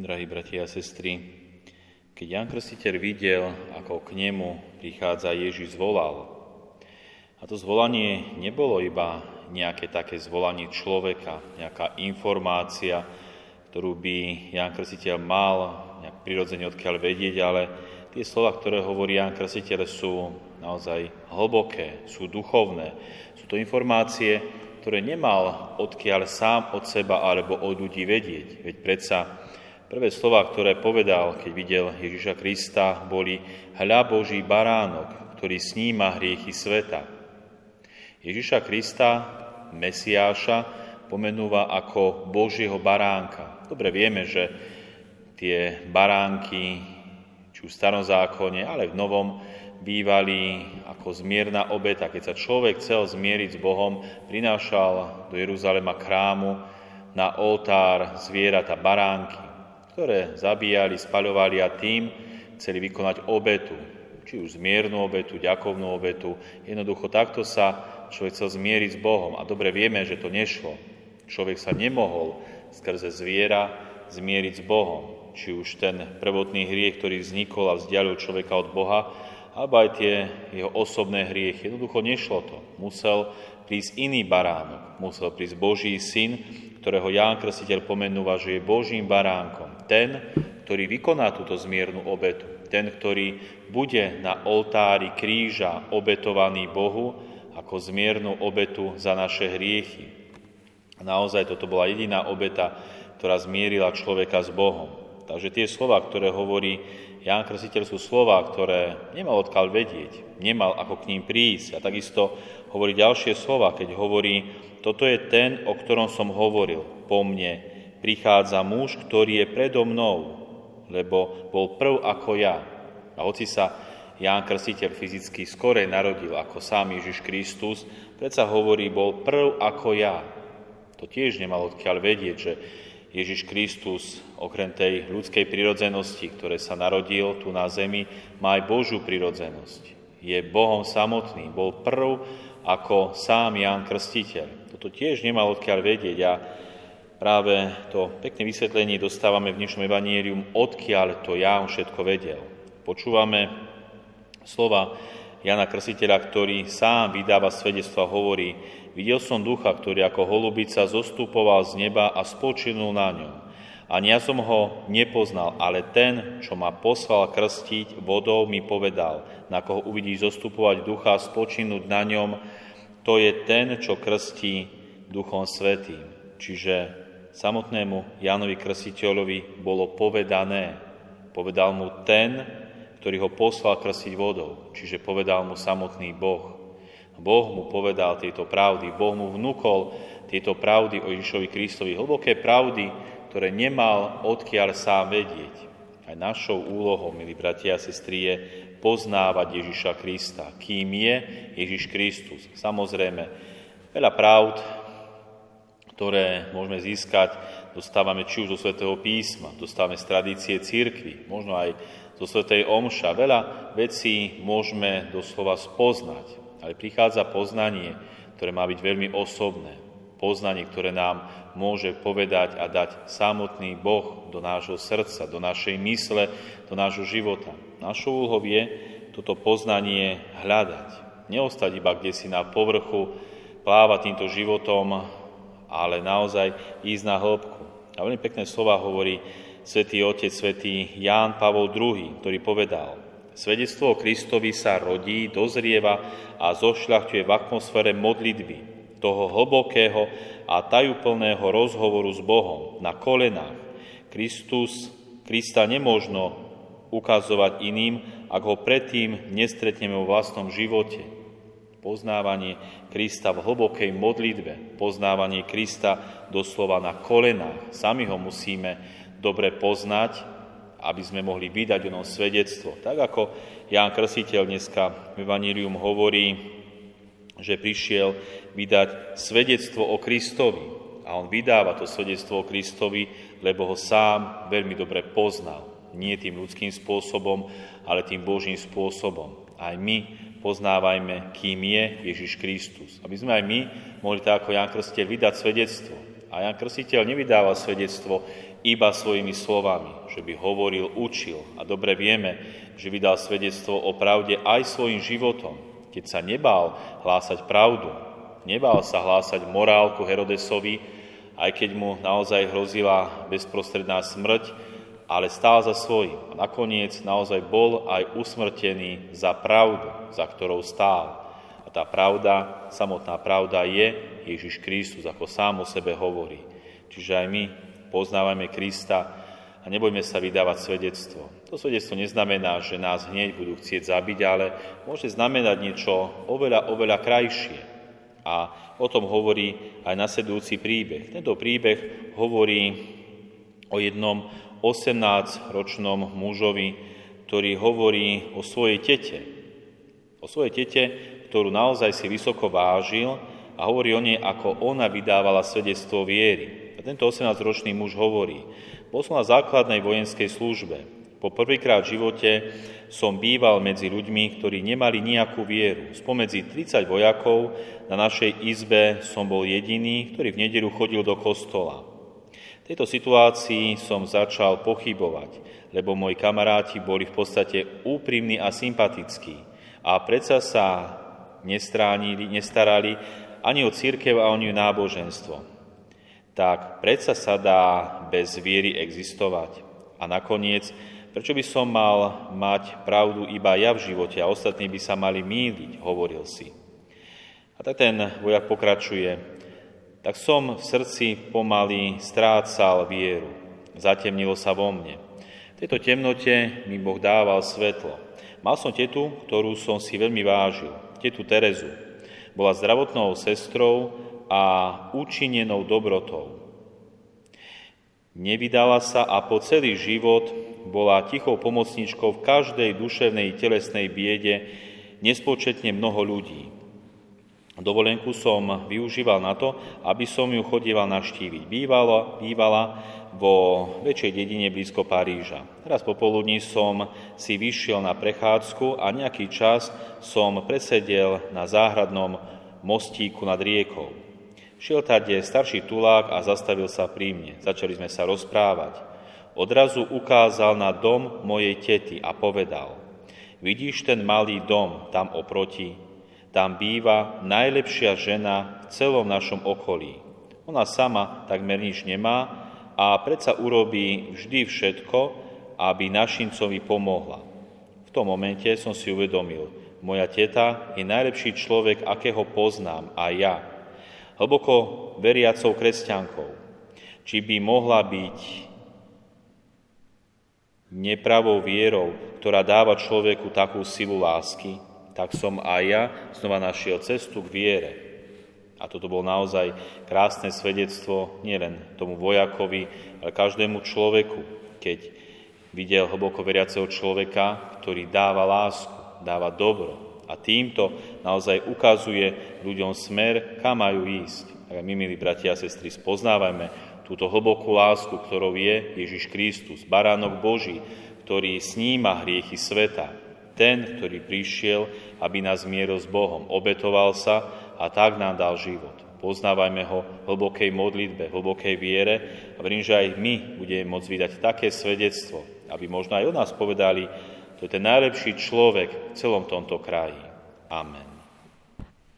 Drahí bratia a sestry, keď Jan Krstiteľ videl, ako k nemu prichádza Ježiš, zvolal. A to zvolanie nebolo iba nejaké také zvolanie človeka, nejaká informácia, ktorú by Jan Krstiteľ mal nejak prirodzene odkiaľ vedieť, ale tie slova, ktoré hovorí Jan Krstiteľ, sú naozaj hlboké, sú duchovné. Sú to informácie, ktoré nemal odkiaľ sám od seba alebo od ľudí vedieť. Veď predsa prvé slova, ktoré povedal, keď videl Ježiša Krista, boli hľa Boží baránok, ktorý sníma hriechy sveta. Ježiša Krista, Mesiáša, pomenúva ako Božieho baránka. Dobre vieme, že tie baránky, či už v starom zákone, ale v novom, bývali ako zmierna obeta. Keď sa človek chcel zmieriť s Bohom, prinášal do Jeruzalema krámu na oltár zvieratá baránky, ktoré zabíjali, spaľovali a tým chceli vykonať obetu, či už zmiernu obetu, ďakovnú obetu. Jednoducho takto sa človek chcel zmieriť s Bohom. A dobre vieme, že to nešlo. Človek sa nemohol skrze zviera zmieriť s Bohom. Či už ten prvotný hriech, ktorý vznikol a vzdialil človeka od Boha, alebo aj tie jeho osobné hriechy. Jednoducho nešlo to. Musel prísť iný baránok, musel prísť Boží syn, ktorého Ján Krstiteľ pomenúva, že je Božím baránkom. Ten, ktorý vykoná túto zmiernu obetu. Ten, ktorý bude na oltári kríža obetovaný Bohu ako zmiernu obetu za naše hriechy. Naozaj toto bola jediná obeta, ktorá zmierila človeka s Bohom. Takže tie slova, ktoré hovorí Ján Krstiteľ sú slova, ktoré nemal odkiaľ vedieť, nemal ako k ním prísť. A takisto hovorí ďalšie slova, keď hovorí, toto je ten, o ktorom som hovoril, po mne prichádza muž, ktorý je predo mnou, lebo bol prv ako ja. A hoci sa Ján Krstiteľ fyzicky skorej narodil ako sám Ježiš Kristus, predsa hovorí, bol prv ako ja. To tiež nemal odkiaľ vedieť, že Ježiš Kristus, okrem tej ľudskej prirodzenosti, ktoré sa narodil tu na zemi, má aj Božú prirodzenosť. Je Bohom samotný, bol prv ako sám Ján Krstiteľ. Toto tiež nemal odkiaľ vedieť a práve to pekné vysvetlenie dostávame v dnešnom evanielium, odkiaľ to Ján všetko vedel. Počúvame slova Jana Krstiteľa, ktorý sám vydáva svedectvo a hovorí, Videl som ducha, ktorý ako holubica zostupoval z neba a spočinul na ňom. Ani ja som ho nepoznal, ale ten, čo ma poslal krstiť vodou, mi povedal, na koho uvidíš zostupovať ducha a spočinúť na ňom, to je ten, čo krstí Duchom Svetým. Čiže samotnému Jánovi Krstiteľovi bolo povedané, povedal mu ten, ktorý ho poslal krstiť vodou, čiže povedal mu samotný Boh. Boh mu povedal tieto pravdy, Boh mu vnúkol tieto pravdy o Ježišovi Kristovi, hlboké pravdy, ktoré nemal odkiaľ sám vedieť. Aj našou úlohou, milí bratia a sestry, je poznávať Ježiša Krista. Kým je Ježiš Kristus? Samozrejme, veľa pravd, ktoré môžeme získať, dostávame či už zo Svetého písma, dostávame z tradície církvy, možno aj zo Svetej Omša. Veľa vecí môžeme doslova spoznať. Ale prichádza poznanie, ktoré má byť veľmi osobné. Poznanie, ktoré nám môže povedať a dať samotný Boh do nášho srdca, do našej mysle, do nášho života. Našou úlohou je toto poznanie hľadať. Neostať iba kde si na povrchu, plávať týmto životom, ale naozaj ísť na hĺbku. A veľmi pekné slova hovorí svätý Otec, svätý Ján Pavol II, ktorý povedal – Svedectvo o Kristovi sa rodí, dozrieva a zošľachtuje v atmosfére modlitby, toho hlbokého a tajúplného rozhovoru s Bohom na kolenách. Kristus, Krista nemožno ukazovať iným, ak ho predtým nestretneme vo vlastnom živote. Poznávanie Krista v hlbokej modlitbe, poznávanie Krista doslova na kolenách. Sami ho musíme dobre poznať aby sme mohli vydať o ňom svedectvo. Tak ako Ján Krsiteľ dneska v Evanílium hovorí, že prišiel vydať svedectvo o Kristovi. A on vydáva to svedectvo o Kristovi, lebo ho sám veľmi dobre poznal. Nie tým ľudským spôsobom, ale tým Božím spôsobom. Aj my poznávajme, kým je Ježiš Kristus. Aby sme aj my mohli tak ako Jan Krstiteľ vydať svedectvo. A Jan Krstiteľ nevydával svedectvo iba svojimi slovami, že by hovoril, učil. A dobre vieme, že vydal svedectvo o pravde aj svojim životom, keď sa nebál hlásať pravdu, nebál sa hlásať morálku Herodesovi, aj keď mu naozaj hrozila bezprostredná smrť, ale stál za svojím. A nakoniec naozaj bol aj usmrtený za pravdu, za ktorou stál. A tá pravda, samotná pravda je Ježiš Kristus, ako sám o sebe hovorí. Čiže aj my poznávame Krista a nebojme sa vydávať svedectvo. To svedectvo neznamená, že nás hneď budú chcieť zabiť, ale môže znamenať niečo oveľa, oveľa krajšie. A o tom hovorí aj nasledujúci príbeh. Tento príbeh hovorí o jednom 18-ročnom mužovi, ktorý hovorí o svojej tete. O svojej tete, ktorú naozaj si vysoko vážil a hovorí o nej, ako ona vydávala svedectvo viery. A tento 18-ročný muž hovorí, bol som na základnej vojenskej službe. Po prvýkrát v živote som býval medzi ľuďmi, ktorí nemali nejakú vieru. Spomedzi 30 vojakov na našej izbe som bol jediný, ktorý v nedelu chodil do kostola. Tejto situácii som začal pochybovať, lebo moji kamaráti boli v podstate úprimní a sympatickí a predsa sa nestránili, nestarali ani o církev a o ňu náboženstvo tak predsa sa dá bez viery existovať. A nakoniec, prečo by som mal mať pravdu iba ja v živote a ostatní by sa mali míliť, hovoril si. A tak ten vojak pokračuje. Tak som v srdci pomaly strácal vieru. Zatemnilo sa vo mne. V tejto temnote mi Boh dával svetlo. Mal som tetu, ktorú som si veľmi vážil, tetu Terezu. Bola zdravotnou sestrou a učinenou dobrotou. Nevydala sa a po celý život bola tichou pomocníčkou v každej duševnej telesnej biede nespočetne mnoho ľudí. Dovolenku som využíval na to, aby som ju chodieval navštíviť. Bývala, bývala vo väčšej dedine blízko Paríža. Raz popoludní som si vyšiel na prechádzku a nejaký čas som presedel na záhradnom mostíku nad riekou. Šiel tade starší tulák a zastavil sa pri mne. Začali sme sa rozprávať. Odrazu ukázal na dom mojej tety a povedal, vidíš ten malý dom tam oproti? Tam býva najlepšia žena v celom našom okolí. Ona sama takmer nič nemá a predsa urobí vždy všetko, aby našincovi pomohla. V tom momente som si uvedomil, moja teta je najlepší človek, akého poznám a ja – hlboko veriacou kresťankou, či by mohla byť nepravou vierou, ktorá dáva človeku takú silu lásky, tak som aj ja znova našiel cestu k viere. A toto bol naozaj krásne svedectvo nielen tomu vojakovi, ale každému človeku, keď videl hlboko veriaceho človeka, ktorý dáva lásku, dáva dobro, a týmto naozaj ukazuje ľuďom smer, kam majú ísť. A my, milí bratia a sestry, spoznávajme túto hlbokú lásku, ktorou je Ježiš Kristus, baránok Boží, ktorý sníma hriechy sveta. Ten, ktorý prišiel, aby nás mieril s Bohom, obetoval sa a tak nám dal život. Poznávajme ho v hlbokej modlitbe, v hlbokej viere a verím, že aj my budeme môcť vydať také svedectvo, aby možno aj o nás povedali, to je ten najlepší človek v celom tomto kraji. Amen.